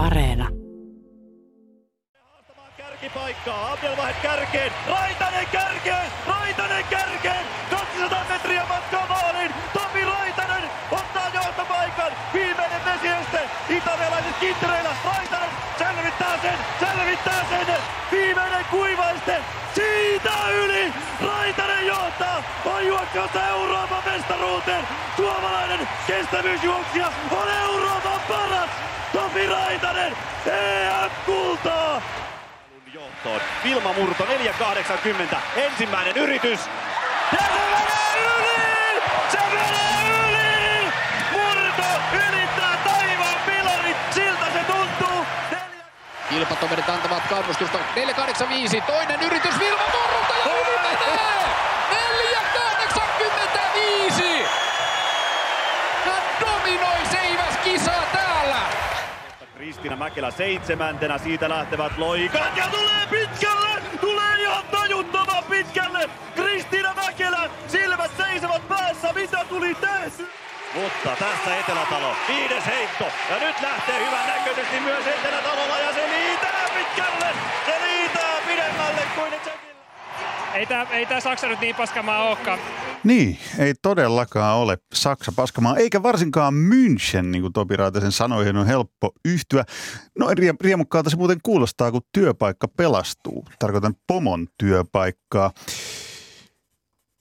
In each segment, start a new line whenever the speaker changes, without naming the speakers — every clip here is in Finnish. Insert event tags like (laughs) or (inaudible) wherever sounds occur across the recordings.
Areena.
Kärkipaikkaa, Abdelvahet kärkeen, Raitanen kärkeen, Raitanen kärkeen, 200 metriä matkaa maaliin, Tomi Raitanen viimeinen vesiestä, italialaiset kittereillä, Raitanen selvittää sen, selvittää sen, viimeinen kuivaiste, siitä yli, Raitanen johtaa, on juoksussa Euroopan mestaruuteen, suomalainen kestävyysjuoksija on Euroopan paras, Tomi Raitanen, EM-kultaa! johtoon. Vilma Murto 4.80. Ensimmäinen yritys. Ja se menee yli! Se menee
Kilpatoverit antavat kannustusta. 485. Toinen yritys Vilma Murrolta ja yli menee! 485! Hän dominoi seiväs kisaa täällä!
Kristiina Mäkelä seitsemäntenä, siitä lähtevät loikat ja tulee pitkälle! Tulee ihan tajuttoman pitkälle! Kristiina Mäkelä, Mutta tässä Etelätalo, viides heitto. Ja nyt lähtee hyvän näköisesti myös Etelätalolla ja se liitää pitkälle! Se liitää pidemmälle kuin Tsekillä.
Ei tämä ei tää Saksa nyt niin paskamaa olekaan.
Niin, ei todellakaan ole Saksa paskamaa, eikä varsinkaan München, niin kuin Topi Raitasen sanoihin on helppo yhtyä. No rie- riemukkaalta se muuten kuulostaa, kun työpaikka pelastuu. Tarkoitan pomon työpaikkaa.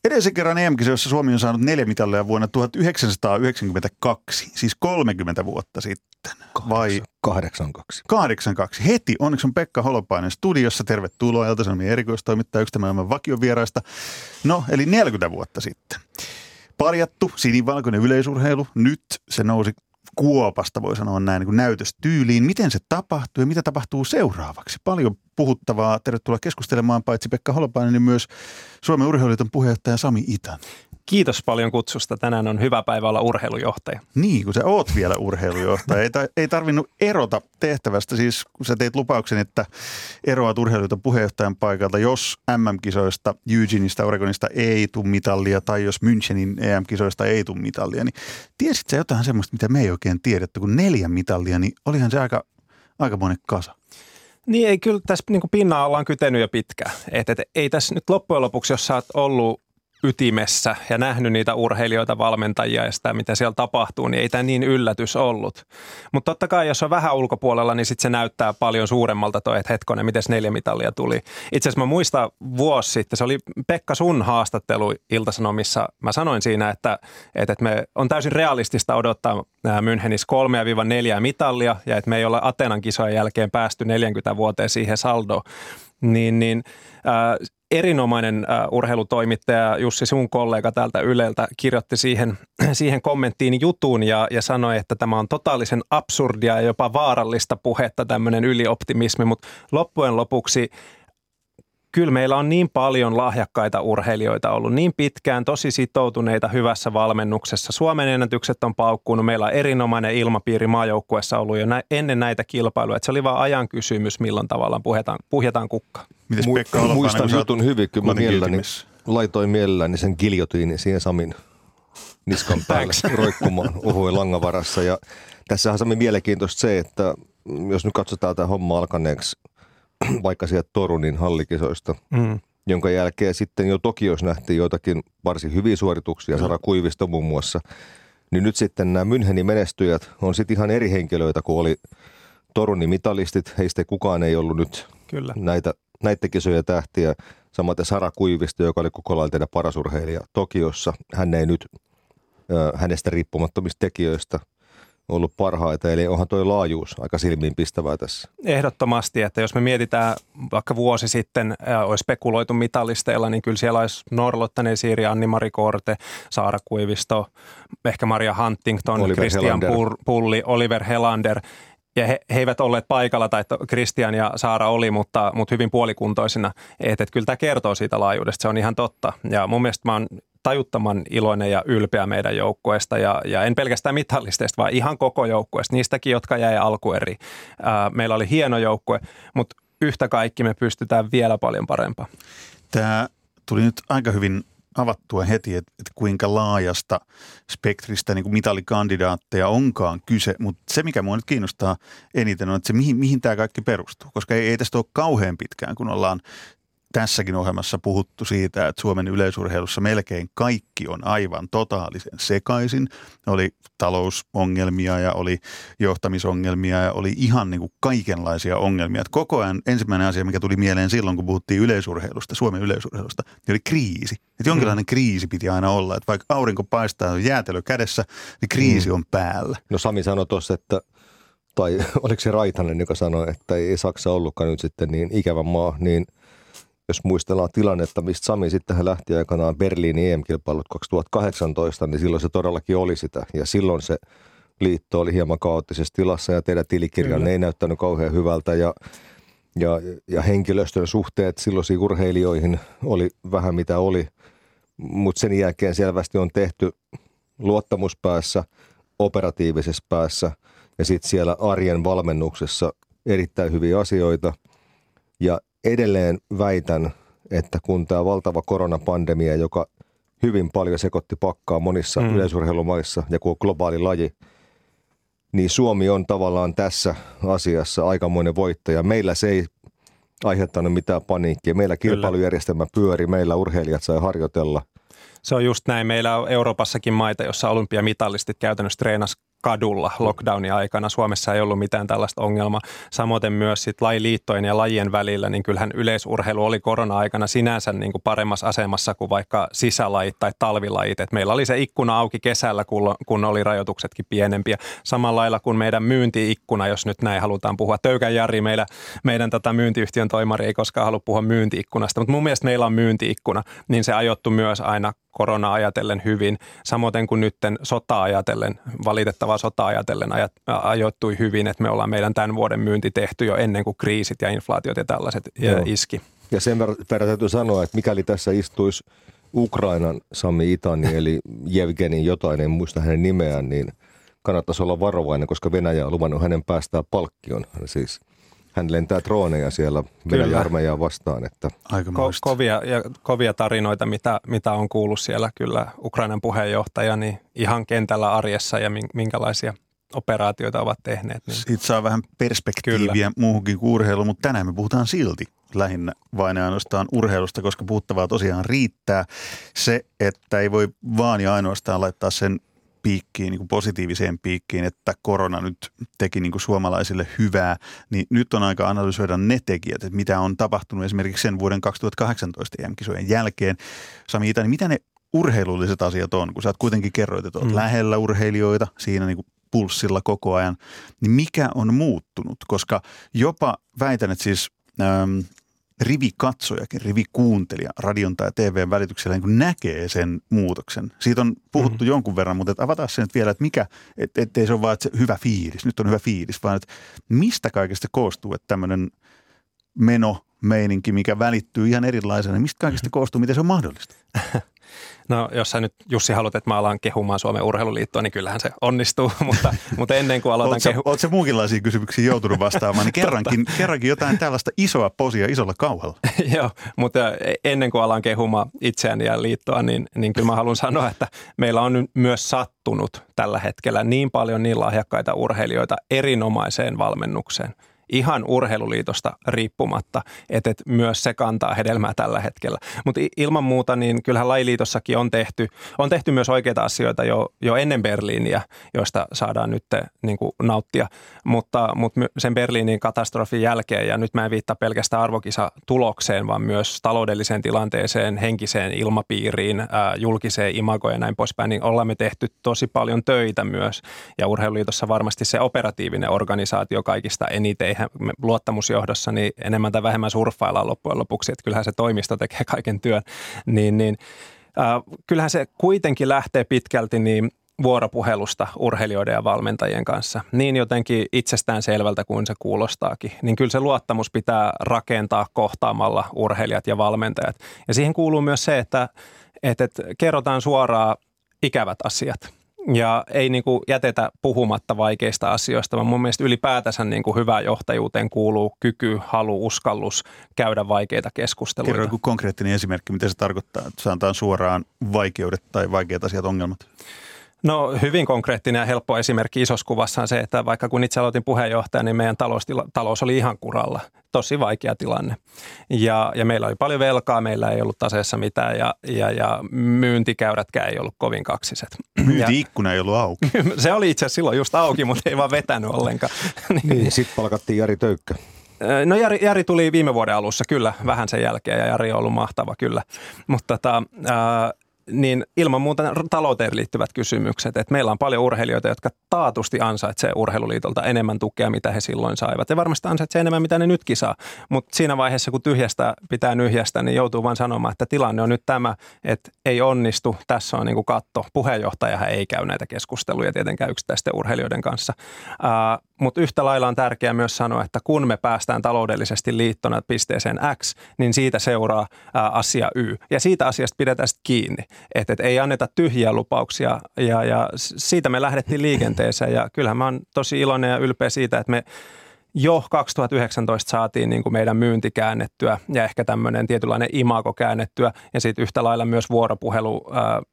Edellisen kerran em jossa Suomi on saanut neljä mitallia vuonna 1992, siis 30 vuotta sitten. Vai
82.
82. Heti onneksi on Pekka Holopainen studiossa. Tervetuloa Ilta-Sanomien erikoistoimittaja yksi tämän vakiovieraista. No, eli 40 vuotta sitten. Parjattu, sinivalkoinen yleisurheilu. Nyt se nousi kuopasta, voi sanoa näin, niin näytöstyyliin. Miten se tapahtuu ja mitä tapahtuu seuraavaksi? Paljon puhuttavaa. Tervetuloa keskustelemaan paitsi Pekka Holopainen, niin myös Suomen urheiluliiton puheenjohtaja Sami Itan.
Kiitos paljon kutsusta. Tänään on hyvä päivä olla urheilujohtaja.
Niin, kun sä oot vielä urheilujohtaja. Ei, ta- ei tarvinnut erota tehtävästä. Siis kun sä teit lupauksen, että eroat urheiluliiton puheenjohtajan paikalta, jos MM-kisoista, Eugeneista, Oregonista ei tule mitallia tai jos Münchenin EM-kisoista ei tule mitallia, niin tiesit sä jotain semmoista, mitä me ei oikein tiedetty, kun neljä mitallia, niin olihan se aika, aika monen kasa.
Niin ei kyllä tässä niin pinnan ollaan kytenyt jo pitkään. Et, et, ei tässä nyt loppujen lopuksi, jos sä oot ollut ytimessä ja nähnyt niitä urheilijoita, valmentajia ja sitä, mitä siellä tapahtuu, niin ei tämä niin yllätys ollut. Mutta totta kai, jos on vähän ulkopuolella, niin sitten se näyttää paljon suuremmalta toi, että hetkonen, miten neljä mitallia tuli. Itse asiassa mä muistan vuosi sitten, se oli Pekka sun haastattelu Iltasanomissa. Mä sanoin siinä, että, että me on täysin realistista odottaa Münchenissä 3-4 mitallia ja että me ei ole Atenan kisojen jälkeen päästy 40 vuoteen siihen saldoon. Niin, niin äh, erinomainen äh, urheilutoimittaja Jussi, sun kollega täältä Yleltä, kirjoitti siihen, (clears throat) siihen kommenttiin jutun ja, ja sanoi, että tämä on totaalisen absurdia ja jopa vaarallista puhetta, tämmöinen ylioptimismi, mutta loppujen lopuksi kyllä meillä on niin paljon lahjakkaita urheilijoita ollut niin pitkään, tosi sitoutuneita hyvässä valmennuksessa. Suomen ennätykset on paukkunut, meillä on erinomainen ilmapiiri maajoukkuessa ollut jo nä- ennen näitä kilpailuja. Että se oli vain ajan kysymys, milloin tavallaan puhjetaan, puhjetaan kukka.
Mites
Mu-
Pekka Holopainen,
muistan
oot
jutun hyvin, kyllä mä mielelläni laitoin mielelläni sen giljotiinin siihen Samin niskan päälle (laughs) roikkumaan uhui langan varassa. Ja tässähän on Sami mielenkiintoista se, että jos nyt katsotaan tämä homma alkaneeksi (clears throat) vaikka sieltä Torunin hallikisoista,
Mm.
jonka jälkeen sitten jo Tokiossa nähtiin joitakin varsin hyviä suorituksia, Sara Kuivisto muun muassa, niin nyt sitten nämä Münchenin menestyjät on sitten ihan eri henkilöitä kuin oli Torunin mitalistit. Heistä kukaan ei ollut nyt
Kyllä.
näitä, näitä kisoja tähtiä. Samaten Sara Kuivisto, joka oli koko lailla teidän paras urheilija Tokiossa. Hän ei nyt ö, hänestä riippumattomista tekijöistä ollut parhaita, eli onhan tuo laajuus aika silmiin pistävää tässä.
Ehdottomasti, että jos me mietitään vaikka vuosi sitten ää, olisi spekuloitu mitalisteilla, niin kyllä siellä olisi Norlottanen Siiri, Anni-Mari Korte, Saara Kuivisto, ehkä Maria Huntington,
Oliver
Christian
Helander.
Pulli, Oliver Helander. Ja he, he eivät olleet paikalla, tai Christian ja Saara oli, mutta, mutta hyvin puolikuntoisina. Että et kyllä tämä kertoo siitä laajuudesta, se on ihan totta. Ja mun mielestä mä oon tajuttoman iloinen ja ylpeä meidän joukkueesta ja, ja en pelkästään mitallisteista, vaan ihan koko joukkueesta, niistäkin, jotka jäi alkueri. Meillä oli hieno joukkue, mutta yhtä kaikki me pystytään vielä paljon parempaan.
Tämä tuli nyt aika hyvin avattua heti, että, että kuinka laajasta spektristä niin kuin mitalikandidaatteja onkaan kyse, mutta se mikä mua nyt kiinnostaa eniten on, että se mihin, mihin tämä kaikki perustuu, koska ei, ei tästä ole kauhean pitkään, kun ollaan tässäkin ohjelmassa puhuttu siitä, että Suomen yleisurheilussa melkein kaikki on aivan totaalisen sekaisin. Oli talousongelmia ja oli johtamisongelmia ja oli ihan niin kuin kaikenlaisia ongelmia. Että koko ajan ensimmäinen asia, mikä tuli mieleen silloin, kun puhuttiin yleisurheilusta, Suomen yleisurheilusta, niin oli kriisi. Että jonkinlainen mm. kriisi piti aina olla. Että vaikka aurinko paistaa jäätelö kädessä, niin kriisi mm. on päällä.
No Sami sanoi tuossa, että tai (laughs) oliko se Raitanen, joka sanoi, että ei Saksa ollutkaan nyt sitten niin ikävä maa, niin – jos muistellaan tilannetta, mistä Sami sitten hän lähti aikanaan Berliinin EM-kilpailut 2018, niin silloin se todellakin oli sitä. Ja silloin se liitto oli hieman kaoottisessa tilassa ja teidän tilikirjan ei näyttänyt kauhean hyvältä ja, ja, ja henkilöstön suhteet silloisiin urheilijoihin oli vähän mitä oli. Mutta sen jälkeen selvästi on tehty luottamuspäässä, operatiivisessa päässä ja sitten siellä arjen valmennuksessa erittäin hyviä asioita. Ja edelleen väitän, että kun tämä valtava koronapandemia, joka hyvin paljon sekoitti pakkaa monissa mm. yleisurheilumaissa ja kun on globaali laji, niin Suomi on tavallaan tässä asiassa aikamoinen voittaja. Meillä se ei aiheuttanut mitään paniikkia. Meillä kilpailujärjestelmä pyöri, meillä urheilijat sai harjoitella.
Se on just näin. Meillä on Euroopassakin maita, jossa olympiamitalistit käytännössä treenas kadulla lockdownin aikana. Suomessa ei ollut mitään tällaista ongelmaa. Samoin myös sit lajiliittojen ja lajien välillä, niin kyllähän yleisurheilu oli korona-aikana sinänsä niin kuin paremmassa asemassa kuin vaikka sisälajit tai talvilajit. Et meillä oli se ikkuna auki kesällä, kun, oli rajoituksetkin pienempiä. Samalla lailla kuin meidän myyntiikkuna, jos nyt näin halutaan puhua. Töykän Jari, meidän, meidän tätä myyntiyhtiön toimari ei koskaan halua puhua myyntiikkunasta, mutta mun mielestä meillä on myyntiikkuna, niin se ajoittu myös aina korona ajatellen hyvin, samoin kuin nytten sota ajatellen, valitettavaa sota ajatellen ajat, ajoittui hyvin, että me ollaan meidän tämän vuoden myynti tehty jo ennen kuin kriisit ja inflaatiot ja tällaiset Joo. iski.
Ja sen verran täytyy sanoa, että mikäli tässä istuisi Ukrainan Sami Itani, (laughs) eli Jevgeni jotain, en muista hänen nimeään, niin kannattaisi olla varovainen, koska Venäjä on luvannut hänen päästää palkkion. Siis hän lentää droneja siellä Venäjän armeijaa vastaan. Että.
Aika Ko- kovia, ja kovia tarinoita, mitä, mitä on kuullut siellä kyllä Ukrainan puheenjohtaja, niin ihan kentällä arjessa ja minkälaisia operaatioita ovat tehneet. Niin.
Siitä saa vähän perspektiiviä Kyllä. muuhunkin kuin urheiluun, mutta tänään me puhutaan silti lähinnä vain ja ainoastaan urheilusta, koska puhuttavaa tosiaan riittää. Se, että ei voi vaan ja ainoastaan laittaa sen piikkiin, niin kuin positiiviseen piikkiin, että korona nyt teki niin kuin suomalaisille hyvää, niin nyt on aika analysoida ne tekijät, että mitä on tapahtunut esimerkiksi sen vuoden 2018 EM-kisojen jälkeen. Sami Ita, niin mitä ne urheilulliset asiat on, kun sä oot kuitenkin kerroit, että oot mm. lähellä urheilijoita siinä niin kuin pulssilla koko ajan, niin mikä on muuttunut? Koska jopa väitän, että siis rivikatsojakin, rivikuuntelija radion tai TVn välityksellä niin näkee sen muutoksen. Siitä on puhuttu mm-hmm. jonkun verran, mutta et avataan se nyt vielä, että mikä, et, ettei se ole vaan että se hyvä fiilis, nyt on hyvä fiilis, vaan että mistä kaikesta koostuu, että tämmöinen meno, meininki, mikä välittyy ihan erilaisena, niin mistä kaikesta (laughs) koostuu, miten se on mahdollista? (laughs)
No jos sä nyt Jussi haluat, että mä alan kehumaan Suomen urheiluliittoa, niin kyllähän se onnistuu, (laughs) mutta, mutta ennen kuin aloitan kehu...
Oletko muunkinlaisiin kysymyksiin joutunut vastaamaan, niin (laughs) kerrankin, kerrankin jotain tällaista isoa posia isolla kauhalla. (laughs)
Joo, mutta ennen kuin alan kehumaan itseäni ja liittoa, niin, niin kyllä mä haluan sanoa, että meillä on myös sattunut tällä hetkellä niin paljon niin lahjakkaita urheilijoita erinomaiseen valmennukseen – ihan urheiluliitosta riippumatta, että et myös se kantaa hedelmää tällä hetkellä. Mutta ilman muuta, niin kyllähän lajiliitossakin on tehty, on tehty myös oikeita asioita jo, jo ennen Berliiniä, joista saadaan nyt niin kuin nauttia. Mutta, mutta sen Berliinin katastrofin jälkeen, ja nyt mä en viittaa pelkästään arvokisatulokseen, vaan myös taloudelliseen tilanteeseen, henkiseen ilmapiiriin, ää, julkiseen imagoon ja näin poispäin, niin olemme tehty tosi paljon töitä myös. Ja urheiluliitossa varmasti se operatiivinen organisaatio kaikista eniten eihän luottamusjohdossa niin enemmän tai vähemmän surffaillaan loppujen lopuksi, että kyllähän se toimisto tekee kaiken työn, niin, niin äh, kyllähän se kuitenkin lähtee pitkälti niin vuoropuhelusta urheilijoiden ja valmentajien kanssa. Niin jotenkin itsestään selvältä kuin se kuulostaakin. Niin kyllä se luottamus pitää rakentaa kohtaamalla urheilijat ja valmentajat. Ja siihen kuuluu myös se, että, että, että kerrotaan suoraan ikävät asiat ja ei niin kuin jätetä puhumatta vaikeista asioista, vaan mun mielestä ylipäätänsä niin kuin hyvään johtajuuteen kuuluu kyky, halu, uskallus käydä vaikeita keskusteluita.
Kerro joku konkreettinen esimerkki, mitä se tarkoittaa, että sanotaan suoraan vaikeudet tai vaikeat asiat, ongelmat.
No hyvin konkreettinen ja helppo esimerkki isossa kuvassa on se, että vaikka kun itse aloitin puheenjohtaja, niin meidän talous, talous oli ihan kuralla. Tosi vaikea tilanne. Ja, ja meillä oli paljon velkaa, meillä ei ollut taseessa mitään ja, ja, ja myyntikäyrätkään ei ollut kovin kaksiset.
Myyntiikkuna ei ollut auki. (laughs)
se oli itse asiassa silloin just auki, mutta ei vaan vetänyt ollenkaan. (laughs)
niin, sitten palkattiin Jari Töykkä.
No Jari, Jari tuli viime vuoden alussa kyllä, vähän sen jälkeen ja Jari on ollut mahtava kyllä. Mutta tota, äh, niin ilman muuta talouteen liittyvät kysymykset. Että meillä on paljon urheilijoita, jotka taatusti ansaitsee urheiluliitolta enemmän tukea, mitä he silloin saivat. Ja varmasti ansaitsee enemmän, mitä ne nytkin saa. Mutta siinä vaiheessa, kun tyhjästä pitää nyhjästä, niin joutuu vain sanomaan, että tilanne on nyt tämä, että ei onnistu. Tässä on niin kuin katto. Puheenjohtaja ei käy näitä keskusteluja tietenkään yksittäisten urheilijoiden kanssa. Uh, Mutta yhtä lailla on tärkeää myös sanoa, että kun me päästään taloudellisesti liittona pisteeseen X, niin siitä seuraa asia Y. Ja siitä asiasta pidetään sitten kiinni että, että ei anneta tyhjiä lupauksia. Ja, ja siitä me lähdettiin liikenteeseen. Ja kyllähän mä oon tosi iloinen ja ylpeä siitä, että me jo 2019 saatiin niin kuin meidän myynti käännettyä ja ehkä tämmöinen tietynlainen imago käännettyä. Ja sitten yhtä lailla myös vuoropuhelu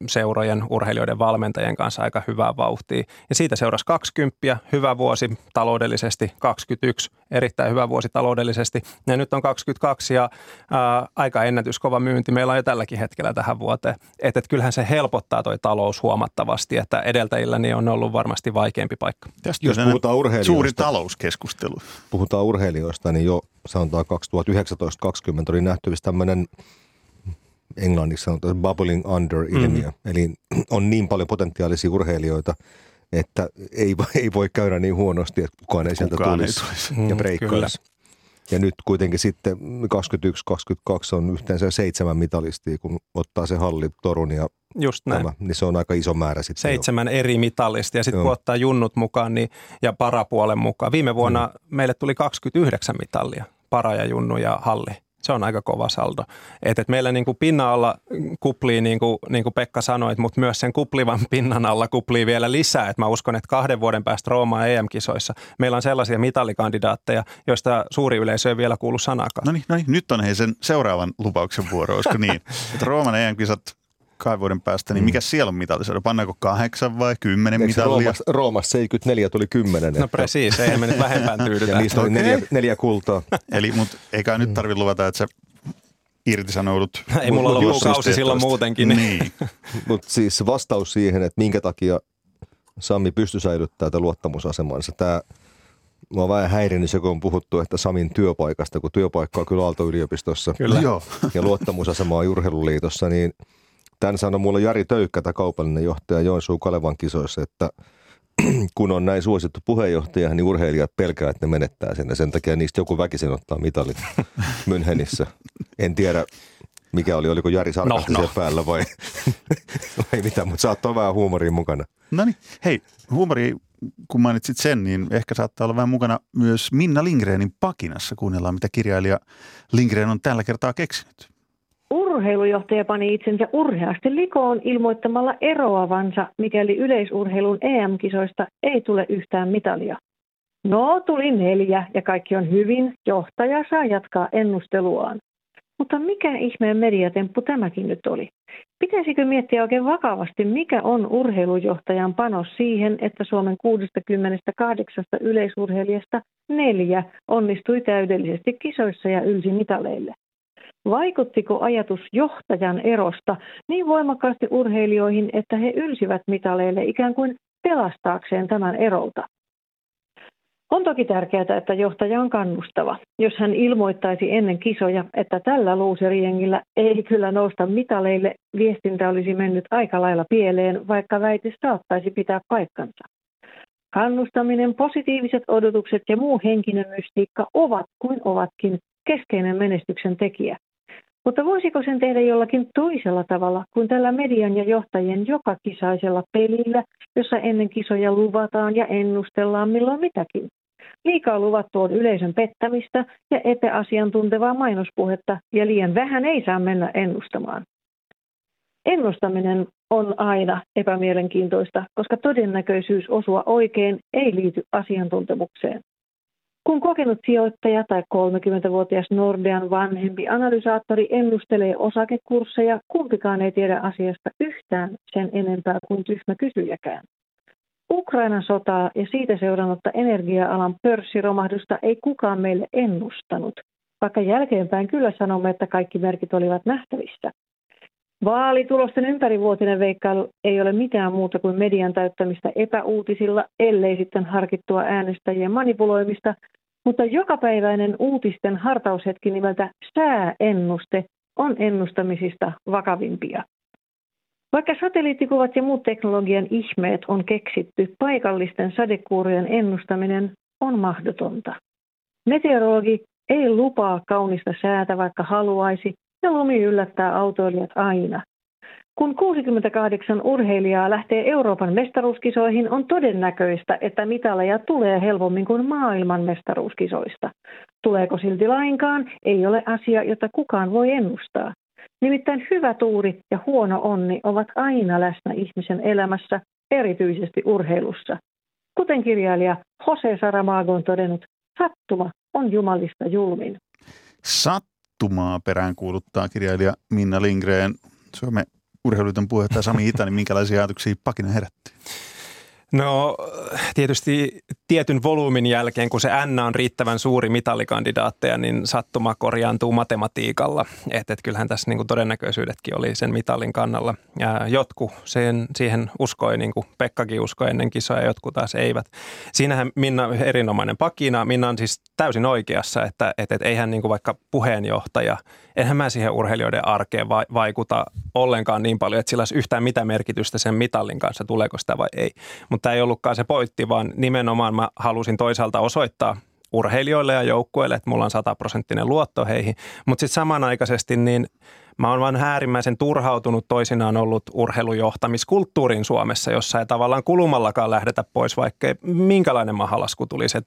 seurojen, urheilijoiden, valmentajien kanssa aika hyvää vauhtia. Ja siitä seurasi 20, hyvä vuosi taloudellisesti, 21 erittäin hyvä vuosi taloudellisesti ja nyt on 22 ja ää, aika ennätyskova myynti meillä on jo tälläkin hetkellä tähän vuoteen. Että et kyllähän se helpottaa toi talous huomattavasti, että edeltäjilläni on ollut varmasti vaikeampi paikka.
Tästä Jos puhutaan urheilijoista. Suuri talouskeskustelu
puhutaan urheilijoista, niin jo sanotaan 2019-2020 oli nähtävissä tämmöinen englanniksi sanotaan bubbling under-ilmiö. Mm. Eli on niin paljon potentiaalisia urheilijoita, että ei, ei voi käydä niin huonosti, että kukaan ei sieltä kukaan tulisi, ei tulisi. ja mm, breikkaisi. Ja nyt kuitenkin sitten 21-22 on yhteensä seitsemän mitalistia, kun ottaa se halli Torun ja
Just näin. Tämä,
niin se on aika iso määrä sitten.
Seitsemän jo. eri mitallista ja sitten kun ottaa junnut mukaan niin, ja parapuolen mukaan. Viime vuonna mm. meille tuli 29 mitallia, para ja junnu ja halli. Se on aika kova saldo. Et, et meillä niin kuin pinnan alla kuplii, niin kuin, niin kuin Pekka sanoi, mutta myös sen kuplivan pinnan alla kuplii vielä lisää. Et mä uskon, että kahden vuoden päästä Roomaan EM-kisoissa meillä on sellaisia mitallikandidaatteja, joista suuri yleisö ei vielä kuulu sanakaan.
No niin, no niin nyt on hei sen seuraavan lupauksen vuoro, olisiko niin? (laughs) Että Rooman EM-kisat kahden vuoden päästä, niin mm. mikä siellä on mitallisoida? Pannaanko kahdeksan vai kymmenen Eikö mitallia?
Roomassa, Roomassa 74 tuli kymmenen.
No precis, ei me nyt vähempään tyydytä.
ja niistä oli okay. neljä, neljä kultaa.
Eli, mutta eikä nyt tarvitse luvata, että se irtisanoudut.
Ei mulla ollut kausi silloin muutenkin.
Niin. (laughs)
mutta siis vastaus siihen, että minkä takia Sami pystyi säilyttämään tätä luottamusasemansa. Tämä Mä oon vähän häirinnyt se, kun on puhuttu, että Samin työpaikasta, kun työpaikka on kyllä Aalto-yliopistossa
kyllä.
Ja luottamusasema on Urheiluliitossa, niin Tämän sanoi mulle Jari Töykkä, tämä kaupallinen johtaja Joensuun Kalevan kisoissa, että (clears throat) kun on näin suosittu puheenjohtaja, niin urheilijat pelkää, että ne menettää sen. Ja sen takia niistä joku väkisin ottaa mitalin (laughs) Münchenissä. En tiedä, mikä oli, oliko Jari sarkastisia no, no. päällä vai, (laughs) vai mitä, mutta saattoi vähän huumoria mukana.
No niin, hei, huumori, kun mainitsit sen, niin ehkä saattaa olla vähän mukana myös Minna Lindgrenin pakinassa. Kuunnellaan, mitä kirjailija Lindgren on tällä kertaa keksinyt.
Urheilujohtaja pani itsensä urheasti likoon ilmoittamalla eroavansa, mikäli yleisurheilun EM-kisoista ei tule yhtään mitalia. No, tuli neljä ja kaikki on hyvin. Johtaja saa jatkaa ennusteluaan. Mutta mikä ihmeen mediatemppu tämäkin nyt oli? Pitäisikö miettiä oikein vakavasti, mikä on urheilujohtajan panos siihen, että Suomen 68 yleisurheilijasta neljä onnistui täydellisesti kisoissa ja ylsi mitaleille? Vaikuttiko ajatus johtajan erosta niin voimakkaasti urheilijoihin, että he ylsivät mitaleille ikään kuin pelastaakseen tämän erolta? On toki tärkeää, että johtaja on kannustava. Jos hän ilmoittaisi ennen kisoja, että tällä luuseriengillä ei kyllä nousta mitaleille, viestintä olisi mennyt aika lailla pieleen, vaikka väite saattaisi pitää paikkansa. Kannustaminen, positiiviset odotukset ja muu henkinen mystiikka ovat kuin ovatkin keskeinen menestyksen tekijä. Mutta voisiko sen tehdä jollakin toisella tavalla kuin tällä median ja johtajien joka kisaisella pelillä, jossa ennen kisoja luvataan ja ennustellaan milloin mitäkin? Liikaa luvattu on yleisön pettämistä ja epäasiantuntevaa mainospuhetta ja liian vähän ei saa mennä ennustamaan. Ennustaminen on aina epämielenkiintoista, koska todennäköisyys osua oikein ei liity asiantuntemukseen. Kun kokenut sijoittaja tai 30-vuotias Nordean vanhempi analysaattori ennustelee osakekursseja, kumpikaan ei tiedä asiasta yhtään sen enempää kuin tyhmä kysyjäkään. Ukrainan sotaa ja siitä seurannutta energia-alan pörssiromahdusta ei kukaan meille ennustanut, vaikka jälkeenpäin kyllä sanomme, että kaikki merkit olivat nähtävissä. Vaalitulosten ympärivuotinen veikkailu ei ole mitään muuta kuin median täyttämistä epäuutisilla, ellei sitten harkittua äänestäjien manipuloimista, mutta jokapäiväinen uutisten hartaushetki nimeltä sääennuste on ennustamisista vakavimpia. Vaikka satelliittikuvat ja muut teknologian ihmeet on keksitty, paikallisten sadekuurojen ennustaminen on mahdotonta. Meteorologi ei lupaa kaunista säätä, vaikka haluaisi, ja lumi yllättää autoilijat aina. Kun 68 urheilijaa lähtee Euroopan mestaruuskisoihin, on todennäköistä, että mitaleja tulee helpommin kuin maailman mestaruuskisoista. Tuleeko silti lainkaan, ei ole asia, jota kukaan voi ennustaa. Nimittäin hyvä tuuri ja huono onni ovat aina läsnä ihmisen elämässä, erityisesti urheilussa. Kuten kirjailija Jose Saramago on todennut, sattuma on jumalista julmin.
Sattumaa peräänkuuluttaa kirjailija Minna Lindgren. Suomen urheiluliiton puheenjohtaja Sami Ita, niin minkälaisia ajatuksia pakina herätti?
No tietysti tietyn volyymin jälkeen, kun se N on riittävän suuri mitallikandidaatteja, niin sattuma korjaantuu matematiikalla. Että et kyllähän tässä niin kuin todennäköisyydetkin oli sen mitallin kannalla. Ja jotkut sen, siihen uskoi, niin kuin Pekkakin uskoi ennen kisoja, jotkut taas eivät. Siinähän Minna erinomainen pakina. Minna on siis täysin oikeassa, että et, et eihän niin kuin vaikka puheenjohtaja, enhän mä siihen urheilijoiden arkeen vaikuta ollenkaan niin paljon, että sillä olisi yhtään mitä merkitystä sen mitallin kanssa, tuleeko sitä vai ei. Ei ollutkaan se pointti, vaan nimenomaan mä halusin toisaalta osoittaa urheilijoille ja joukkueille, että mulla on sataprosenttinen luotto heihin. Mutta sitten samanaikaisesti niin mä oon vaan äärimmäisen turhautunut toisinaan ollut urheilujohtamiskulttuuriin Suomessa, jossa ei tavallaan kulumallakaan lähdetä pois, vaikka minkälainen mahalasku tulisi.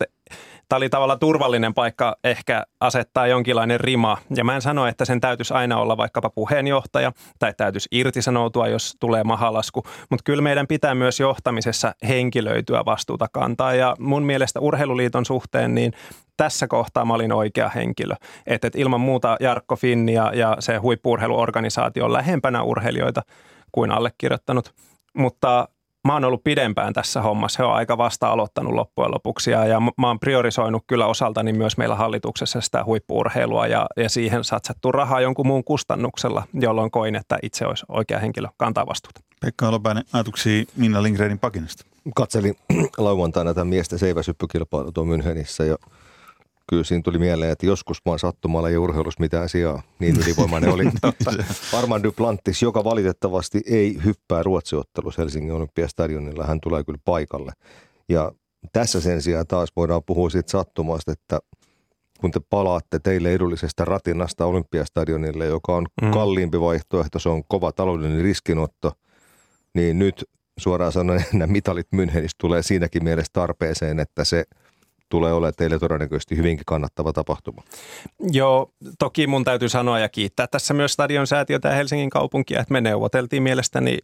Tämä oli tavallaan turvallinen paikka ehkä asettaa jonkinlainen rima. Ja mä en sano, että sen täytyisi aina olla vaikkapa puheenjohtaja tai täytyisi irtisanoutua, jos tulee mahalasku. Mutta kyllä meidän pitää myös johtamisessa henkilöityä vastuuta kantaa. Ja mun mielestä Urheiluliiton suhteen niin tässä kohtaa mä olin oikea henkilö. Että et ilman muuta Jarkko Finni ja, ja se huippuurheiluorganisaatio on lähempänä urheilijoita kuin allekirjoittanut. Mutta mä oon ollut pidempään tässä hommassa. He on aika vasta aloittanut loppujen lopuksi ja, ja mä oon priorisoinut kyllä osaltani myös meillä hallituksessa sitä huippuurheilua ja, ja siihen satsattu rahaa jonkun muun kustannuksella, jolloin koin, että itse olisi oikea henkilö kantaa vastuuta.
Pekka Alopäinen, ajatuksia Minna Lindgrenin pakinasta.
Katselin (clears throat) lauantaina tämän miesten seiväsyppykilpailu tuon Münchenissä ja kyllä siinä tuli mieleen, että joskus vaan sattumalla ja urheilussa mitään asiaa. Niin ylivoimainen oli (laughs) Armand Duplantis, joka valitettavasti ei hyppää ruotsiottelussa Helsingin Olympiastadionilla. Hän tulee kyllä paikalle. Ja tässä sen sijaan taas voidaan puhua siitä sattumasta, että kun te palaatte teille edullisesta ratinasta Olympiastadionille, joka on mm. kalliimpi vaihtoehto, se on kova taloudellinen riskinotto, niin nyt suoraan sanoen (laughs) nämä mitalit Münchenissä tulee siinäkin mielessä tarpeeseen, että se – tulee olemaan teille todennäköisesti hyvinkin kannattava tapahtuma.
Joo, toki mun täytyy sanoa ja kiittää tässä myös Stadion säätiötä ja Helsingin kaupunkia, että me neuvoteltiin mielestäni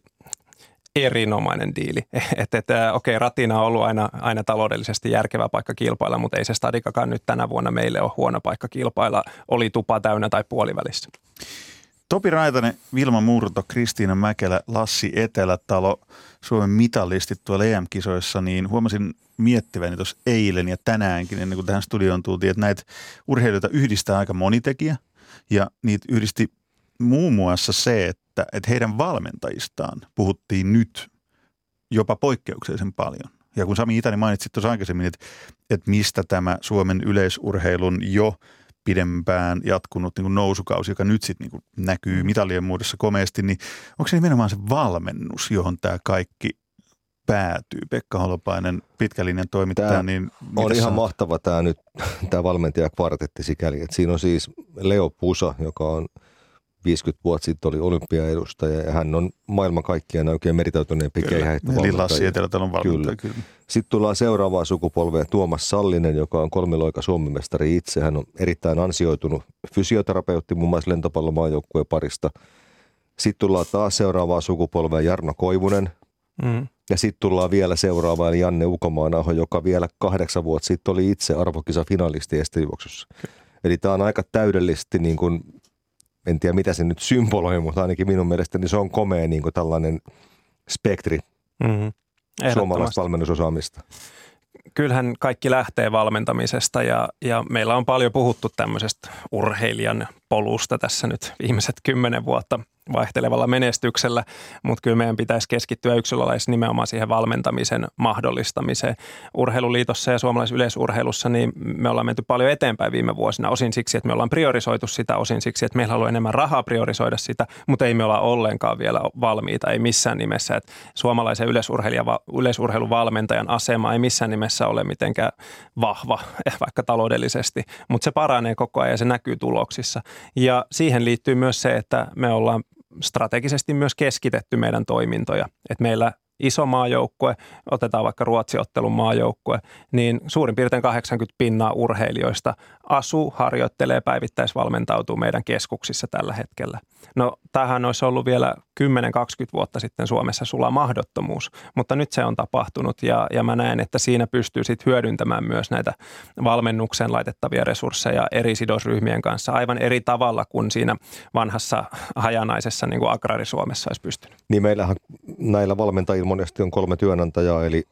erinomainen diili. Että (laughs) et, okei, Ratina on ollut aina, aina taloudellisesti järkevä paikka kilpailla, mutta ei se Stadikakaan nyt tänä vuonna meille ole huono paikka kilpailla, oli tupa täynnä tai puolivälissä.
Topi Raitanen, Vilma Murto, Kristiina Mäkelä, Lassi Etelätalo, Suomen mitallistit tuolla EM-kisoissa, niin huomasin miettiväni tuossa eilen ja tänäänkin, ennen kuin tähän studioon tultiin, että näitä urheilijoita yhdistää aika monitekijä ja niitä yhdisti muun muassa se, että, että heidän valmentajistaan puhuttiin nyt jopa poikkeuksellisen paljon. Ja kun Sami Itäni mainitsi tuossa aikaisemmin, että, että mistä tämä Suomen yleisurheilun jo – pidempään jatkunut niin kuin nousukausi, joka nyt sitten niin näkyy mm. mitalien muodossa komeasti, niin onko se nimenomaan se valmennus, johon tämä kaikki päätyy? Pekka Holopainen, pitkälinjan toimittaja. Tämä niin
on ihan saa? mahtava tämä nyt, tämä valmentaja kvartetti sikäli, että siinä on siis Leo Pusa, joka on – 50 vuotta sitten oli olympiaedustaja ja hän on maailman kaikkien oikein meritoituneempi keihäittä
Eli Lassi Etelätalon valmentaja, kyllä. kyllä.
Sitten tullaan seuraavaan sukupolveen Tuomas Sallinen, joka on kolmiloika suomimestari itse. Hän on erittäin ansioitunut fysioterapeutti muun muassa lentopallomaajoukkueen parista. Sitten tullaan taas seuraavaa sukupolvea Jarno Koivunen.
Mm.
Ja sitten tullaan vielä seuraava, eli Janne Ukomaanaho, joka vielä kahdeksan vuotta sitten oli itse arvokisa finalisti estijuoksussa. Eli tämä on aika täydellisesti, niin kuin, en tiedä mitä se nyt symboloi, mutta ainakin minun mielestäni se on komea niin kuin tällainen spektri
Mm.
suomalaista valmennusosaamista.
kyllähän kaikki lähtee valmentamisesta ja, ja meillä on paljon puhuttu tämmöisestä urheilijan polusta tässä nyt viimeiset kymmenen vuotta vaihtelevalla menestyksellä, mutta kyllä meidän pitäisi keskittyä yksilölaisessa nimenomaan siihen valmentamisen mahdollistamiseen. Urheiluliitossa ja suomalaisessa yleisurheilussa niin me ollaan menty paljon eteenpäin viime vuosina, osin siksi, että me ollaan priorisoitu sitä, osin siksi, että meillä on ollut enemmän rahaa priorisoida sitä, mutta ei me olla ollenkaan vielä valmiita, ei missään nimessä, että suomalaisen yleisurheilun valmentajan asema ei missään nimessä ole mitenkään vahva, (laughs) vaikka taloudellisesti, mutta se paranee koko ajan ja se näkyy tuloksissa. Ja siihen liittyy myös se, että me ollaan strategisesti myös keskitetty meidän toimintoja. että meillä iso maajoukkue, otetaan vaikka Ruotsiottelun maajoukkue, niin suurin piirtein 80 pinnaa urheilijoista asuu, harjoittelee, päivittäisvalmentautuu meidän keskuksissa tällä hetkellä. No tämähän olisi ollut vielä 10-20 vuotta sitten Suomessa sulla mahdottomuus, mutta nyt se on tapahtunut ja, ja mä näen, että siinä pystyy sitten hyödyntämään myös näitä valmennukseen laitettavia resursseja eri sidosryhmien kanssa aivan eri tavalla kuin siinä vanhassa hajanaisessa niin kuin agrarisuomessa olisi pystynyt.
Niin meillähän näillä valmentajilla monesti on kolme työnantajaa, eli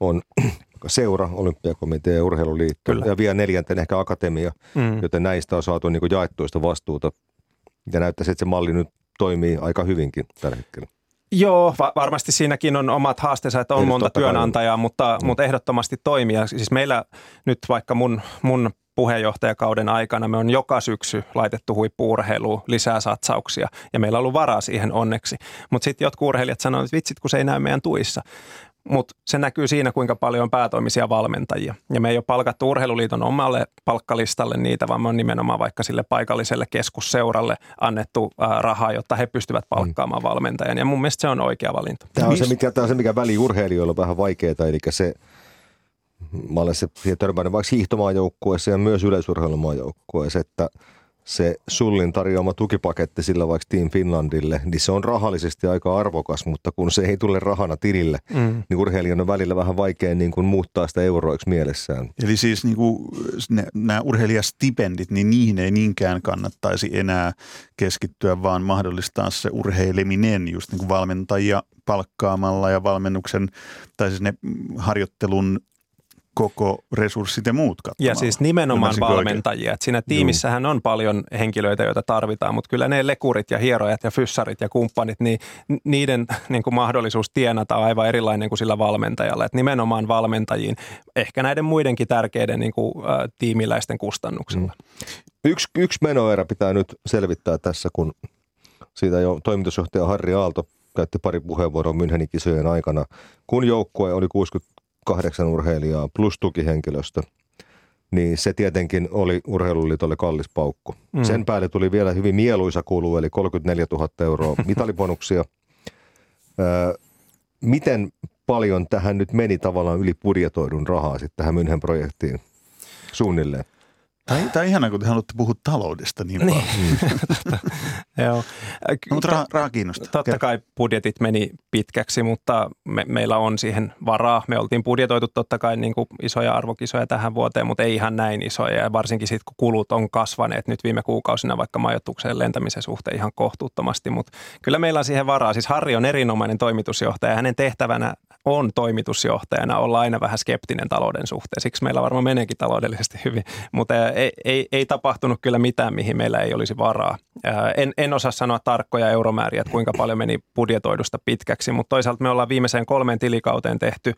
on (clears throat) seura, olympiakomitea ja urheiluliitto
Kyllä.
ja vielä neljänten ehkä akatemia,
Mm.
joten näistä on saatu niin kuin jaettuista vastuuta. Ja näyttäisi, että se malli nyt toimii aika hyvinkin tällä hetkellä.
Joo, va- varmasti siinäkin on omat haasteensa, että on
Ei,
monta
kai on.
työnantajaa, mutta,
Mm.
mutta ehdottomasti toimia. Siis meillä nyt vaikka mun, mun puheenjohtajakauden aikana me on joka syksy laitettu huippuurheiluun lisää satsauksia ja meillä on ollut varaa siihen onneksi. Mutta sitten jotkut urheilijat sanoivat, että vitsit kun se ei näy meidän tuissa. Mutta se näkyy siinä, kuinka paljon on päätoimisia valmentajia. Ja me ei ole palkattu urheiluliiton omalle palkkalistalle niitä, vaan me on nimenomaan vaikka sille paikalliselle keskusseuralle annettu ää, rahaa, jotta he pystyvät palkkaamaan valmentajan. Ja mun mielestä se on oikea valinta.
Tämä on, se, mikä, tämä on se, mikä väli urheilijoilla on vähän vaikeaa, eli se, mä olen se siihen törmännyt vaikka hiihtomaajoukkueessa ja myös yleisurheilumaajoukkueessa, että se Sullin tarjoama tukipaketti sillä vaikka Team Finlandille, niin se on rahallisesti aika arvokas, mutta kun se ei tule rahana tilille,
Mm.
niin urheilijan on välillä vähän vaikea niin kuin muuttaa sitä euroiksi mielessään.
Eli siis niin kuin ne, nämä urheilijastipendit, niin niihin ei niinkään kannattaisi enää keskittyä, vaan mahdollistaa se urheileminen just niin kuin valmentajia palkkaamalla ja valmennuksen tai siis ne harjoittelun koko resurssit ja muut kattamalla.
Ja siis nimenomaan
Ymmärsinkö
valmentajia. Et siinä tiimissähän on paljon henkilöitä, joita tarvitaan, mutta kyllä ne lekurit ja hierojat ja fyssarit ja kumppanit, niin niiden (laughs) niin kuin mahdollisuus tienata on aivan erilainen kuin sillä valmentajalla. Et nimenomaan valmentajiin, ehkä näiden muidenkin tärkeiden niin kuin, ä, tiimiläisten kustannuksella.
Yksi, yksi menoerä pitää nyt selvittää tässä, kun siitä jo toimitusjohtaja Harri Aalto käytti pari puheenvuoroa Münchenin kisojen aikana, kun joukkue oli 68 urheilijaa plus tukihenkilöstö, niin se tietenkin oli urheiluliitolle kallis paukku.
Mm.
Sen päälle tuli vielä hyvin mieluisa kulu, eli 34 000 euroa (laughs) mitaliponuksia. Öö, miten paljon tähän nyt meni tavallaan yli budjetoidun rahaa sitten tähän München projektiin suunnilleen?
Tämä, tämä on ihanaa, kun te haluatte puhua taloudesta niin paljon. (laughs)
Joo. Ä, ky-
No, mutta raha, raha kiinnostaa.
Totta kai budjetit meni pitkäksi, mutta me, meillä on siihen varaa. Me oltiin budjetoitu totta kai niin kuin isoja arvokisoja tähän vuoteen, mutta ei ihan näin isoja. Ja varsinkin sitten, kun kulut on kasvaneet nyt viime kuukausina vaikka majoitukseen lentämisen suhteen ihan kohtuuttomasti. Mutta kyllä meillä on siihen varaa. Siis Harri on erinomainen toimitusjohtaja. Hänen tehtävänä on toimitusjohtajana olla aina vähän skeptinen talouden suhteen. Siksi meillä varmaan meneekin taloudellisesti hyvin, mutta ei, ei, ei tapahtunut kyllä mitään, mihin meillä ei olisi varaa. En, en osaa sanoa tarkkoja euromääriä, että kuinka paljon meni budjetoidusta pitkäksi, mutta toisaalta me ollaan viimeiseen kolmeen tilikauteen tehty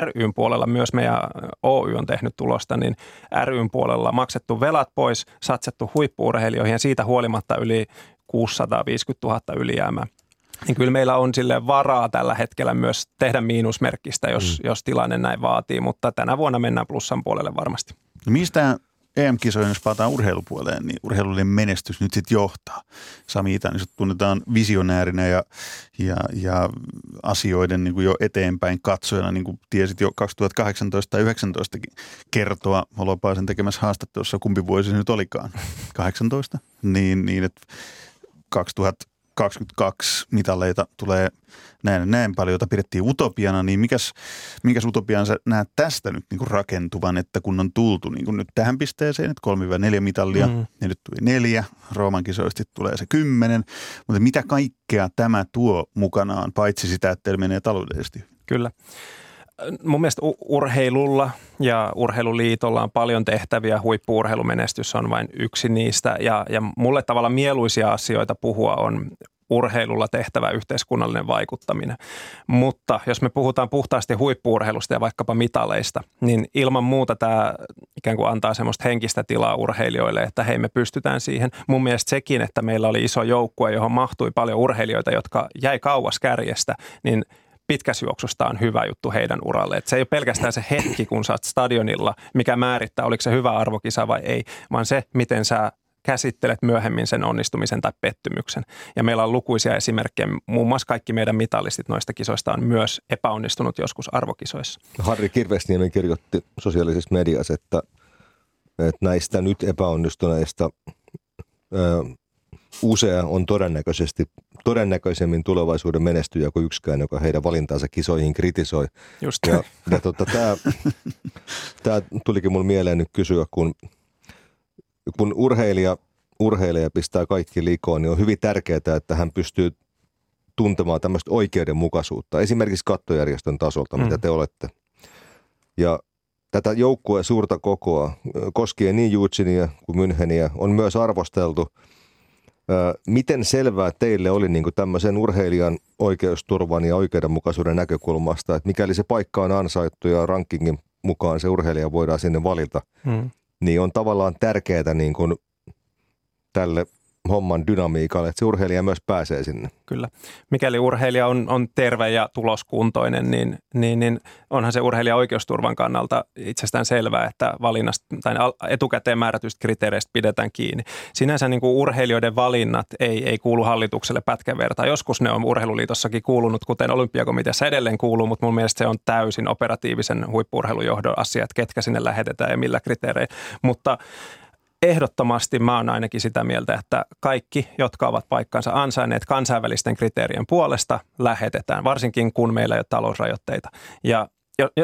ryn puolella, myös meidän Oy on tehnyt tulosta, niin ryn puolella maksettu velat pois, satsattu huippuurheilijoihin ja siitä huolimatta yli 650 000 ylijäämää. Niin kyllä meillä on sille varaa tällä hetkellä myös tehdä miinusmerkkistä, jos, mm. jos tilanne näin vaatii, mutta tänä vuonna mennään plussan puolelle varmasti.
No mistä EM-kisojen, jos palataan urheilupuoleen, niin urheilullinen menestys nyt sitten johtaa. Sami Itänen, sut tunnetaan visionäärinä ja, ja, ja asioiden niin kuin jo eteenpäin katsojana, niin kuin tiesit jo 2018 tai 2019 kertoa. Holopaisen tekemässä haastattelussa, kumpi vuosi se nyt olikaan, 18, niin, niin että 22 mitaleita tulee näin, näin paljon, jota pidettiin utopiana, niin mikäs, mikäs utopian sä näet tästä nyt niin kuin rakentuvan, että kun on tultu niin kuin nyt tähän pisteeseen, että 3-4 mitallia, mm. niin nyt tuli neljä, Rooman kisoista tulee se kymmenen, mutta mitä kaikkea tämä tuo mukanaan, paitsi sitä, että menee taloudellisesti?
Kyllä mun mielestä urheilulla ja urheiluliitolla on paljon tehtäviä. Huippuurheilumenestys on vain yksi niistä. Ja, ja mulle tavalla mieluisia asioita puhua on urheilulla tehtävä yhteiskunnallinen vaikuttaminen. Mutta jos me puhutaan puhtaasti huippuurheilusta ja vaikkapa mitaleista, niin ilman muuta tämä ikään kuin antaa semmoista henkistä tilaa urheilijoille, että hei me pystytään siihen. Mun mielestä sekin, että meillä oli iso joukkue, johon mahtui paljon urheilijoita, jotka jäi kauas kärjestä, niin – pitkäsjuoksusta on hyvä juttu heidän uralle. Et se ei ole pelkästään se hetki, kun sä oot stadionilla, mikä määrittää, oliko se hyvä arvokisa vai ei, vaan se, miten sä käsittelet myöhemmin sen onnistumisen tai pettymyksen. Ja meillä on lukuisia esimerkkejä. Muun muassa kaikki meidän mitallistit noista kisoista on myös epäonnistunut joskus arvokisoissa.
Harri Kirvesniemen kirjoitti sosiaalisessa mediassa, että, että näistä nyt epäonnistuneista usea on todennäköisesti, todennäköisemmin tulevaisuuden menestyjä kuin yksikään, joka heidän valintaansa kisoihin kritisoi.
Just.
Ja, ja tota, tämä, tämä tulikin mun mieleen nyt kysyä, kun, kun urheilija, urheilija pistää kaikki likoon, niin on hyvin tärkeää, että hän pystyy tuntemaan tämmöistä oikeudenmukaisuutta, esimerkiksi kattojärjestön tasolta, mm. mitä te olette. Ja tätä joukkueen suurta kokoa koskien niin Jutsinia kuin Müncheniä on myös arvosteltu – Miten selvää teille oli niin tämmöisen urheilijan oikeusturvan ja oikeudenmukaisuuden näkökulmasta, että mikäli se paikka on ansaittu ja rankingin mukaan se urheilija voidaan sinne valita, hmm. niin on tavallaan tärkeää niin kuin tälle homman dynamiikalle, että se urheilija myös pääsee sinne.
Kyllä. Mikäli urheilija on, on terve ja tuloskuntoinen, niin, niin, niin onhan se urheilija oikeusturvan kannalta itsestään selvää, että valinnasta tai etukäteen määrätyistä kriteereistä pidetään kiinni. Sinänsä niin kuin urheilijoiden valinnat ei, ei kuulu hallitukselle pätkän verta. Joskus ne on urheiluliitossakin kuulunut, kuten olympiakomiteassa edelleen kuuluu, mutta mun mielestä se on täysin operatiivisen huippuurheilujohdon asia, että ketkä sinne lähetetään ja millä kriteereillä. Mutta ehdottomasti mä oon ainakin sitä mieltä, että kaikki, jotka ovat paikkansa ansainneet kansainvälisten kriteerien puolesta, lähetetään, varsinkin kun meillä ei ole talousrajoitteita. Ja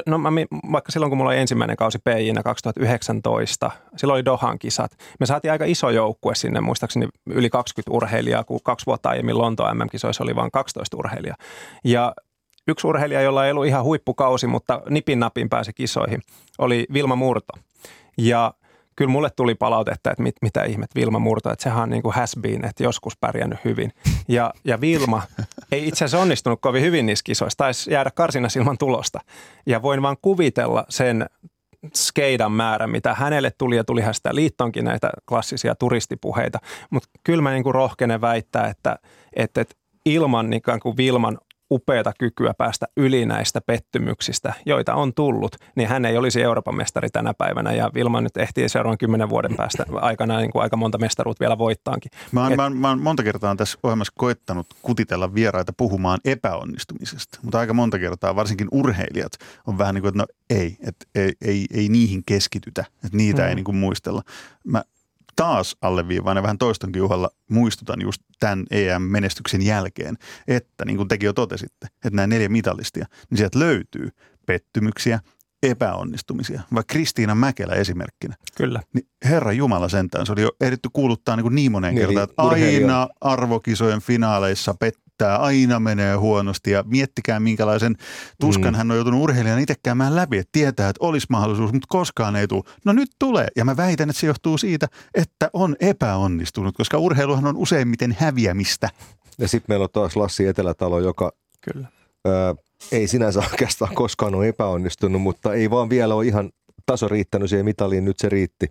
No mä, vaikka silloin, kun mulla oli ensimmäinen kausi PIinä 2019, silloin oli Dohan kisat. Me saatiin aika iso joukkue sinne, muistaakseni yli 20 urheilijaa, kun kaksi vuotta aiemmin Lontoon MM-kisoissa oli vain 12 urheilijaa. Ja yksi urheilija, jolla ei ollut ihan huippukausi, mutta nipin napin pääsi kisoihin, oli Vilma Murto. Ja kyllä mulle tuli palautetta, että mit, mitä ihmet Vilma Murto, että sehän on niin kuin has been, että joskus pärjännyt hyvin. Ja, ja Vilma (laughs) ei itse asiassa onnistunut kovin hyvin niissä kisoissa, taisi jäädä karsinnassa ilman tulosta. Ja voin vaan kuvitella sen skeidan määrä, mitä hänelle tuli, ja tulihan sitä liittonkin näitä klassisia turistipuheita. Mutta kyllä mä niin kuin rohkenen väittää, että, että, että ilman niin kuin Vilman upeata kykyä päästä yli näistä pettymyksistä, joita on tullut, niin hän ei olisi Euroopan mestari tänä päivänä. Ja Vilma nyt ehtii seuraavan kymmenen vuoden päästä (clears throat) aikana niin kuin aika monta mestaruut vielä voittaankin.
Mä oon, Et, mä, oon, mä oon monta kertaa tässä ohjelmassa koettanut kutitella vieraita puhumaan epäonnistumisesta, mutta aika monta kertaa varsinkin urheilijat on vähän niin kuin, että no ei, että ei, ei, ei niihin keskitytä, että niitä hmm. ei niin kuin muistella. Mä taas alleviivaan ja vähän toistonkin uhalla muistutan just tämän EM-menestyksen jälkeen, että niin kuin tekin jo totesitte, että nämä neljä mitallistia, niin sieltä löytyy pettymyksiä, epäonnistumisia, vaikka Kristiina Mäkelä esimerkkinä.
Kyllä.
Niin Herra Jumala sentään, se oli jo ehditty kuuluttaa niin, kuin niin moneen niin, kertaan, että aina arvokisojen finaaleissa pet, riittää, aina menee huonosti ja miettikää minkälaisen tuskan mm. hän on joutunut urheilijan itse käymään läpi, että tietää, että olisi mahdollisuus, mutta koskaan ei tule. No nyt tulee ja mä väitän, että se johtuu siitä, että on epäonnistunut, koska urheiluhan on useimmiten häviämistä.
Ja sitten meillä on taas Lassi Etelätalo, joka Kyllä. Ää, ei sinänsä oikeastaan koskaan ole epäonnistunut, mutta ei vaan vielä ole ihan taso riittänyt siihen mitaliin, nyt se riitti.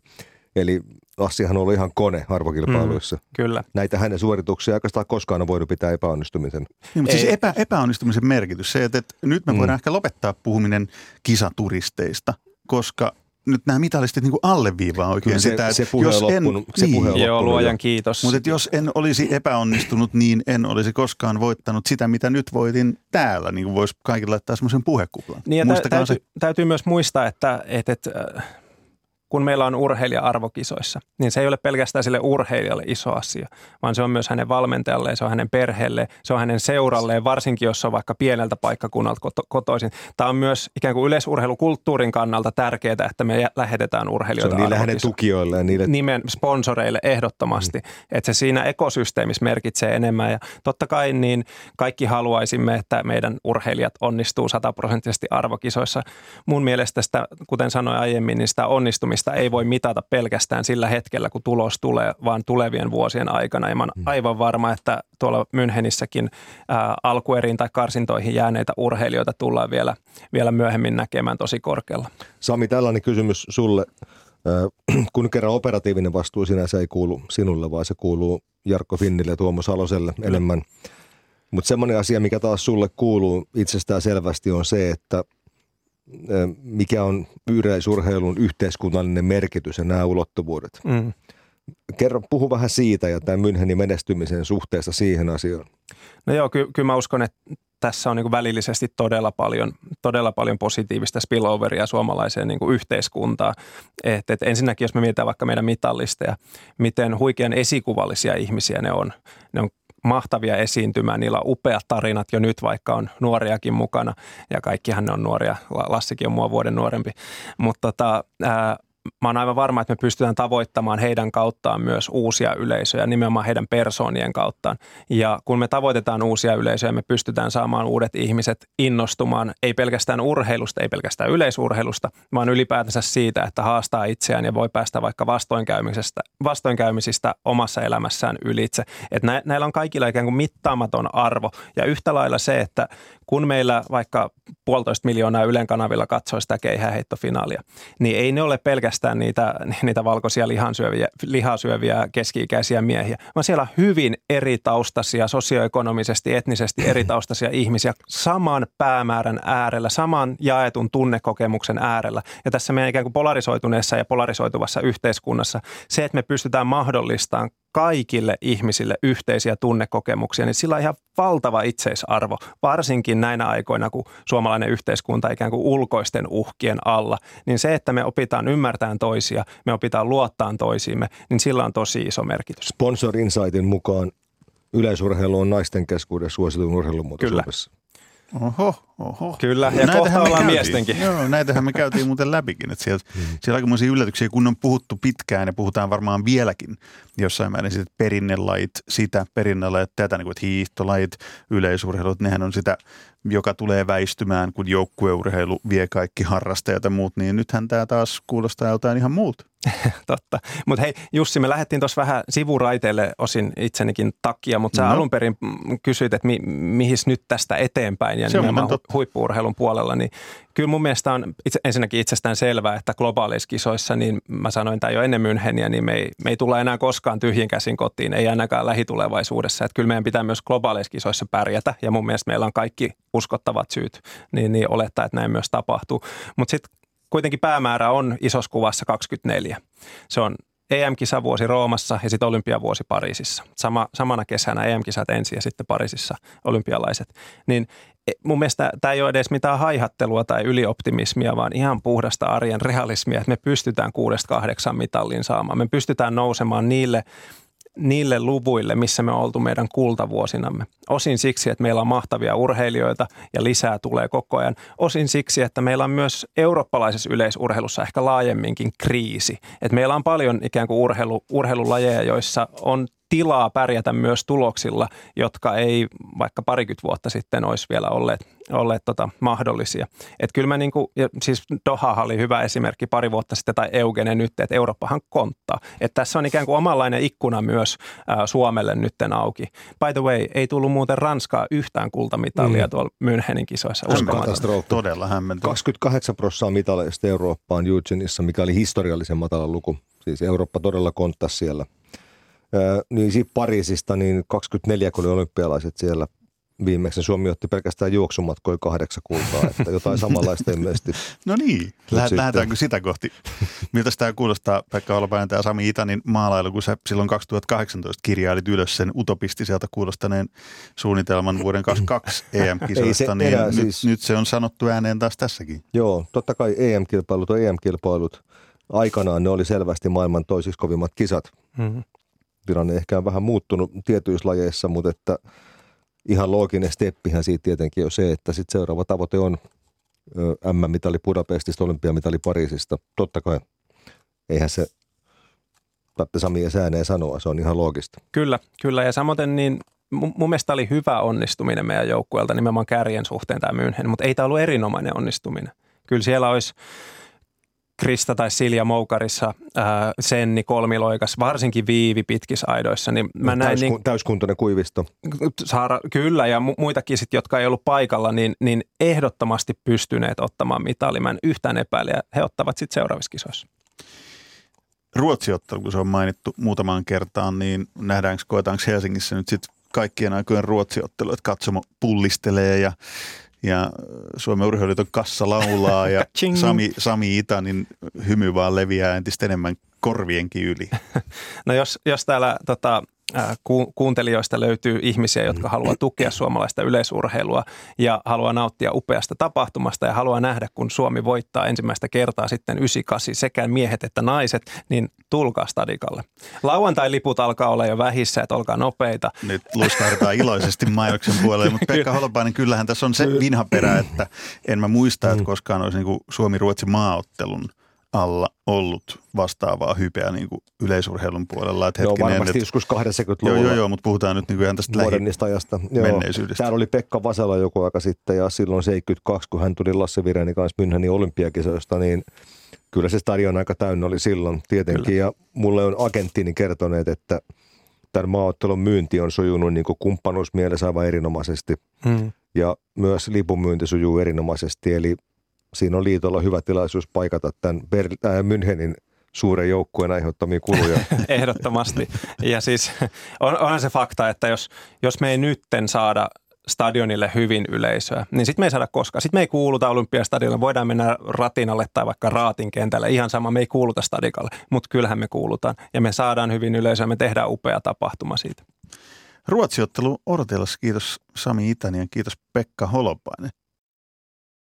Eli Lassihan on ollut ihan kone arvokilpailuissa. Mm,
kyllä.
Näitä hänen suorituksia oikeastaan koskaan on voinut pitää epäonnistumisen.
Niin, mutta siis epä, epäonnistumisen merkitys, se, että, että nyt me mm. voidaan ehkä lopettaa puhuminen kisaturisteista, koska nyt nämä mitalistit niin alleviivaa oikein
se,
sitä,
että se puhe jos en,
se
puhe
niin, joo, luojan kiitos.
Mutta jos en olisi epäonnistunut, niin en olisi koskaan voittanut sitä, mitä nyt voitin täällä. Niin kuin voisi kaikille laittaa semmoisen puhekuplan.
Niin ja täytyy, se... täytyy myös muistaa, että, että, että kun meillä on urheilija arvokisoissa, niin se ei ole pelkästään sille urheilijalle iso asia, vaan se on myös hänen valmentajalleen, se on hänen perheelle, se on hänen seuralleen, varsinkin jos on vaikka pieneltä paikkakunnalta kotoisin. Tämä on myös ikään kuin yleisurheilukulttuurin kannalta tärkeää, että me lähetetään urheilijoita
Se on niille hänen tukijoille ja niille...
Nimen sponsoreille ehdottomasti, mm. että se siinä ekosysteemissä merkitsee enemmän ja totta kai niin kaikki haluaisimme, että meidän urheilijat onnistuu sataprosenttisesti arvokisoissa. Mun mielestä sitä, kuten sanoin aiemmin, niin sitä onnistumista ei voi mitata pelkästään sillä hetkellä, kun tulos tulee, vaan tulevien vuosien aikana. Ja mä olen mm. aivan varma, että tuolla Münchenissäkin ää, alkueriin tai karsintoihin jääneitä urheilijoita tullaan vielä, vielä myöhemmin näkemään tosi korkealla.
Sami, tällainen kysymys sulle. (clears throat) Kun kerran operatiivinen vastuu sinänsä ei kuulu sinulle, vaan se kuuluu Jarkko Finnille ja Tuomo Saloselle enemmän. Mutta semmoinen asia, mikä taas sulle kuuluu itsestään selvästi on se, että mikä on yleisurheilun yhteiskunnallinen merkitys ja nämä ulottuvuudet. Mm. Kerro, puhu vähän siitä ja tämän Münchenin menestymisen suhteessa siihen asiaan.
No joo, ky- kyllä mä uskon, että tässä on niin välillisesti todella paljon, todella paljon positiivista spilloveria suomalaiseen niin yhteiskuntaan. Et, et ensinnäkin, jos me mietitään vaikka meidän mitallisteja, miten huikean esikuvallisia ihmisiä ne on. Ne on mahtavia esiintymään, niillä on upeat tarinat jo nyt, vaikka on nuoriakin mukana. Ja kaikkihan ne on nuoria, Lassikin on mua vuoden nuorempi, mutta tota, ää, mä oon aivan varma, että me pystytään tavoittamaan heidän kauttaan myös uusia yleisöjä, nimenomaan heidän persoonien kauttaan. Ja kun me tavoitetaan uusia yleisöjä, me pystytään saamaan uudet ihmiset innostumaan, ei pelkästään urheilusta, ei pelkästään yleisurheilusta, vaan ylipäätänsä siitä, että haastaa itseään ja voi päästä vaikka vastoinkäymisistä, vastoinkäymisistä omassa elämässään ylitse. Että näillä on kaikilla ikään kuin mittaamaton arvo. Ja yhtä lailla se, että kun meillä vaikka puolitoista miljoonaa Ylen kanavilla katsoo sitä keihäheittofinaalia, niin ei ne ole pelkästään niitä, (laughs) niitä valkoisia lihansyöviä, lihasyöviä keski-ikäisiä miehiä, vaan siellä on hyvin eri taustaisia, sosioekonomisesti, etnisesti eri taustaisia (laughs) ihmisiä saman päämäärän äärellä, saman jaetun tunnekokemuksen äärellä. Ja tässä meidän ikään kuin polarisoituneessa ja polarisoituvassa yhteiskunnassa se, että me pystytään mahdollistamaan kaikille ihmisille yhteisiä tunnekokemuksia, niin sillä on ihan valtava itseisarvo, varsinkin näinä aikoina, kun suomalainen yhteiskunta ikään kuin ulkoisten uhkien alla. Niin se, että me opitaan ymmärtämään toisia, me opitaan luottaan toisiimme, niin sillä on tosi iso merkitys.
Sponsor Insightin mukaan yleisurheilu on naisten keskuudessa suosituin urheilumuoto
Kyllä.
Suomessa.
Oho, oho.
Kyllä, ja näitähän kohta ollaan miestenkin.
Joo, näitähän me käytiin muuten läpikin. Että siellä, mm. siellä aikamoisia yllätyksiä, kun on puhuttu pitkään ja puhutaan varmaan vieläkin jossain määrin sitten perinnelajit, sitä perinnelajit, tätä, niin kuin, että hiihtolajit, yleisurheilut, nehän on sitä, joka tulee väistymään, kun joukkueurheilu vie kaikki harrastajat ja muut, niin nythän tämä taas kuulostaa joltain ihan muut. (laughs)
Totta. Mutta hei Jussi, me lähdettiin tuossa vähän sivuraiteelle osin itsenikin takia, mutta sä no. alun perin kysyit, että mi, mihin nyt tästä eteenpäin ja Se nimenomaan hu- huippuurheilun puolella, niin kyllä mun mielestä on itse, ensinnäkin itsestään selvää, että globaaleissa kisoissa, niin mä sanoin tämä jo ennen Müncheniä, niin me ei, me ei tulla enää koskaan tyhjin käsin kotiin, ei ainakaan lähitulevaisuudessa. Että kyllä meidän pitää myös globaaleissa kisoissa pärjätä ja mun mielestä meillä on kaikki uskottavat syyt, niin, niin olettaa, että näin myös tapahtuu. Mutta sitten kuitenkin päämäärä on isossa kuvassa 24. Se on EM-kisavuosi Roomassa ja sitten olympiavuosi Pariisissa. Sama, samana kesänä EM-kisat ensin ja sitten Pariisissa olympialaiset. Niin mun mielestä tämä ei ole edes mitään haihattelua tai ylioptimismia, vaan ihan puhdasta arjen realismia, että me pystytään kuudesta kahdeksan mitallin saamaan. Me pystytään nousemaan niille niille luvuille, missä me oltu meidän kultavuosinamme. Osin siksi, että meillä on mahtavia urheilijoita ja lisää tulee koko ajan. Osin siksi, että meillä on myös eurooppalaisessa yleisurheilussa ehkä laajemminkin kriisi. Että meillä on paljon ikään kuin urheilu, urheilulajeja, joissa on tilaa pärjätä myös tuloksilla, jotka ei vaikka parikymmentä vuotta sitten olisi vielä olleet, olleet tota, mahdollisia. Että kyllä mä niin kuin, siis Doha oli hyvä esimerkki pari vuotta sitten tai Eugene nyt, että Eurooppahan konttaa. Että tässä on ikään kuin omanlainen ikkuna myös ää, Suomelle nytten auki. By the way, ei tullut muuten Ranskaa yhtään kultamitalia mm. tuolla Münchenin kisoissa.
Todella hämmentävä.
28 prosenttia mitaleista Eurooppaan Eugenissa, mikä oli historiallisen matala luku. Siis Eurooppa todella konttasi siellä – niin siitä Pariisista, niin 24 kun oli olympialaiset siellä viimeksi. Suomi otti pelkästään juoksumatkoja kahdeksan kultaa, että jotain samanlaista (laughs) ilmeisesti.
no niin, Lähet, lähdetäänkö sitä kohti? Miltä tämä kuulostaa Pekka Holopainen ja Sami Itanin maalailu, kun sä silloin 2018 kirjailit ylös sen utopistiselta kuulostaneen suunnitelman vuoden 22 EM-kisoista, niin nyt, siis... nyt se on sanottu ääneen taas tässäkin.
Joo, totta kai EM-kilpailut on EM-kilpailut. aikanaan ne oli selvästi maailman toisiksi kovimmat kisat.
Mm-hmm.
Tilanne ehkä on vähän muuttunut tietyissä lajeissa, mutta että ihan looginen steppihän siitä tietenkin on se, että sit seuraava tavoite on M-mitali Budapestista, olympiamitali Pariisista. Totta kai, eihän se tarvitse Sami ja sääneen sanoa, se on ihan loogista.
Kyllä, kyllä ja samoin niin mun, mielestä oli hyvä onnistuminen meidän joukkueelta nimenomaan kärjen suhteen tämä München, mutta ei tämä ollut erinomainen onnistuminen. Kyllä siellä olisi Krista tai Silja Moukarissa, ää, Senni kolmiloikas, varsinkin Viivi pitkissä aidoissa. Niin mä
no,
näin
täysku,
niin,
täyskuntoinen kuivisto.
Saara, kyllä, ja mu- muitakin sit, jotka ei ollut paikalla, niin, niin ehdottomasti pystyneet ottamaan mitali. Mä en yhtään epäile, ja he ottavat sitten seuraavissa kisoissa.
Ruotsiottelu, kun se on mainittu muutamaan kertaan, niin nähdäänkö, koetaanko Helsingissä nyt sitten kaikkien aikojen ruotsiottelu, että katsomo pullistelee ja ja Suomen urheiluliiton kassa laulaa ja (laughs) Sami, Sami Itanin hymy vaan leviää entistä enemmän korvienkin yli. (laughs)
No jos, jos täällä tota, ku, kuuntelijoista löytyy ihmisiä, jotka haluaa tukea suomalaista yleisurheilua ja haluaa nauttia upeasta tapahtumasta ja haluaa nähdä, kun Suomi voittaa ensimmäistä kertaa sitten 98 sekä miehet että naiset, niin tulkaa stadikalle. Lauantai-liput alkaa olla jo vähissä, että olkaa nopeita.
Nyt luskahdetaan iloisesti mainoksen puolelle, mutta Pekka Holopainen, kyllähän tässä on se vinhaperä, että en mä muista, että koskaan olisi niin Suomi-Ruotsi maaottelun – alla ollut vastaavaa hypeä niin kuin yleisurheilun puolella.
Että joo, varmasti että, joskus 80-luvulla.
Joo, joo, joo, mutta puhutaan nyt niin kuin ihan tästä
modernista ajasta. Joo.
menneisyydestä.
Täällä oli Pekka Vasala joku aika sitten ja silloin 72, kun hän tuli Lasse Virenin kanssa Münchenin olympiakisoista, niin kyllä se stadion aika täynnä oli silloin tietenkin. Kyllä. Ja mulle on agenttini kertoneet, että tämän maaottelun myynti on sujunut niin kumppanuusmielessä aivan erinomaisesti. Hmm. Ja myös lipun myynti sujuu erinomaisesti, eli siinä on liitolla hyvä tilaisuus paikata tämän Ber- äh, Münchenin suuren joukkueen aiheuttamia kuluja. (laughs)
Ehdottomasti. Ja siis on, onhan se fakta, että jos, jos me ei nytten saada stadionille hyvin yleisöä, niin sitten me ei saada koskaan. Sitten me ei kuuluta Olympiastadionille, voidaan mennä Ratinalle tai vaikka Raatin kentälle, ihan sama, me ei kuuluta stadikalle, mutta kyllähän me kuulutaan. Ja me saadaan hyvin yleisöä, me tehdään upea tapahtuma siitä.
Ruotsiottelu odotellessa, kiitos Sami Itäni ja kiitos Pekka Holopainen.